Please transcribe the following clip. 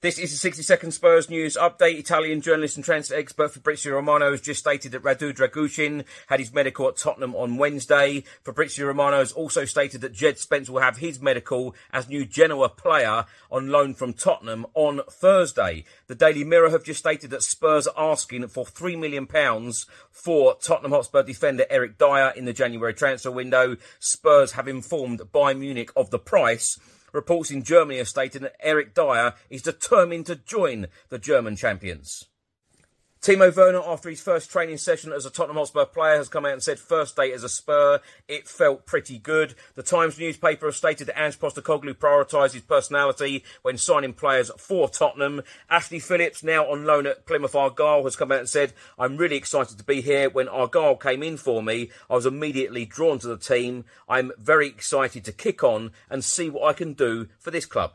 This is a 60 second Spurs news update. Italian journalist and transfer expert Fabrizio Romano has just stated that Radu Drăgușin had his medical at Tottenham on Wednesday. Fabrizio Romano has also stated that Jed Spence will have his medical as new Genoa player on loan from Tottenham on Thursday. The Daily Mirror have just stated that Spurs are asking for £3 million for Tottenham Hotspur defender Eric Dier in the January transfer window. Spurs have informed Bayern Munich of the price. Reports in Germany have stated that Eric Dier is determined to join the German champions. Timo Werner, after his first training session as a Tottenham Hotspur player, has come out and said first day as a Spur, it felt pretty good. The Times newspaper has stated that Ange Postecoglou prioritised his personality when signing players for Tottenham. Ashley Phillips, now on loan at Plymouth Argyle, has come out and said, I'm really excited to be here. When Argyle came in for me, I was immediately drawn to the team. I'm very excited to kick on and see what I can do for this club.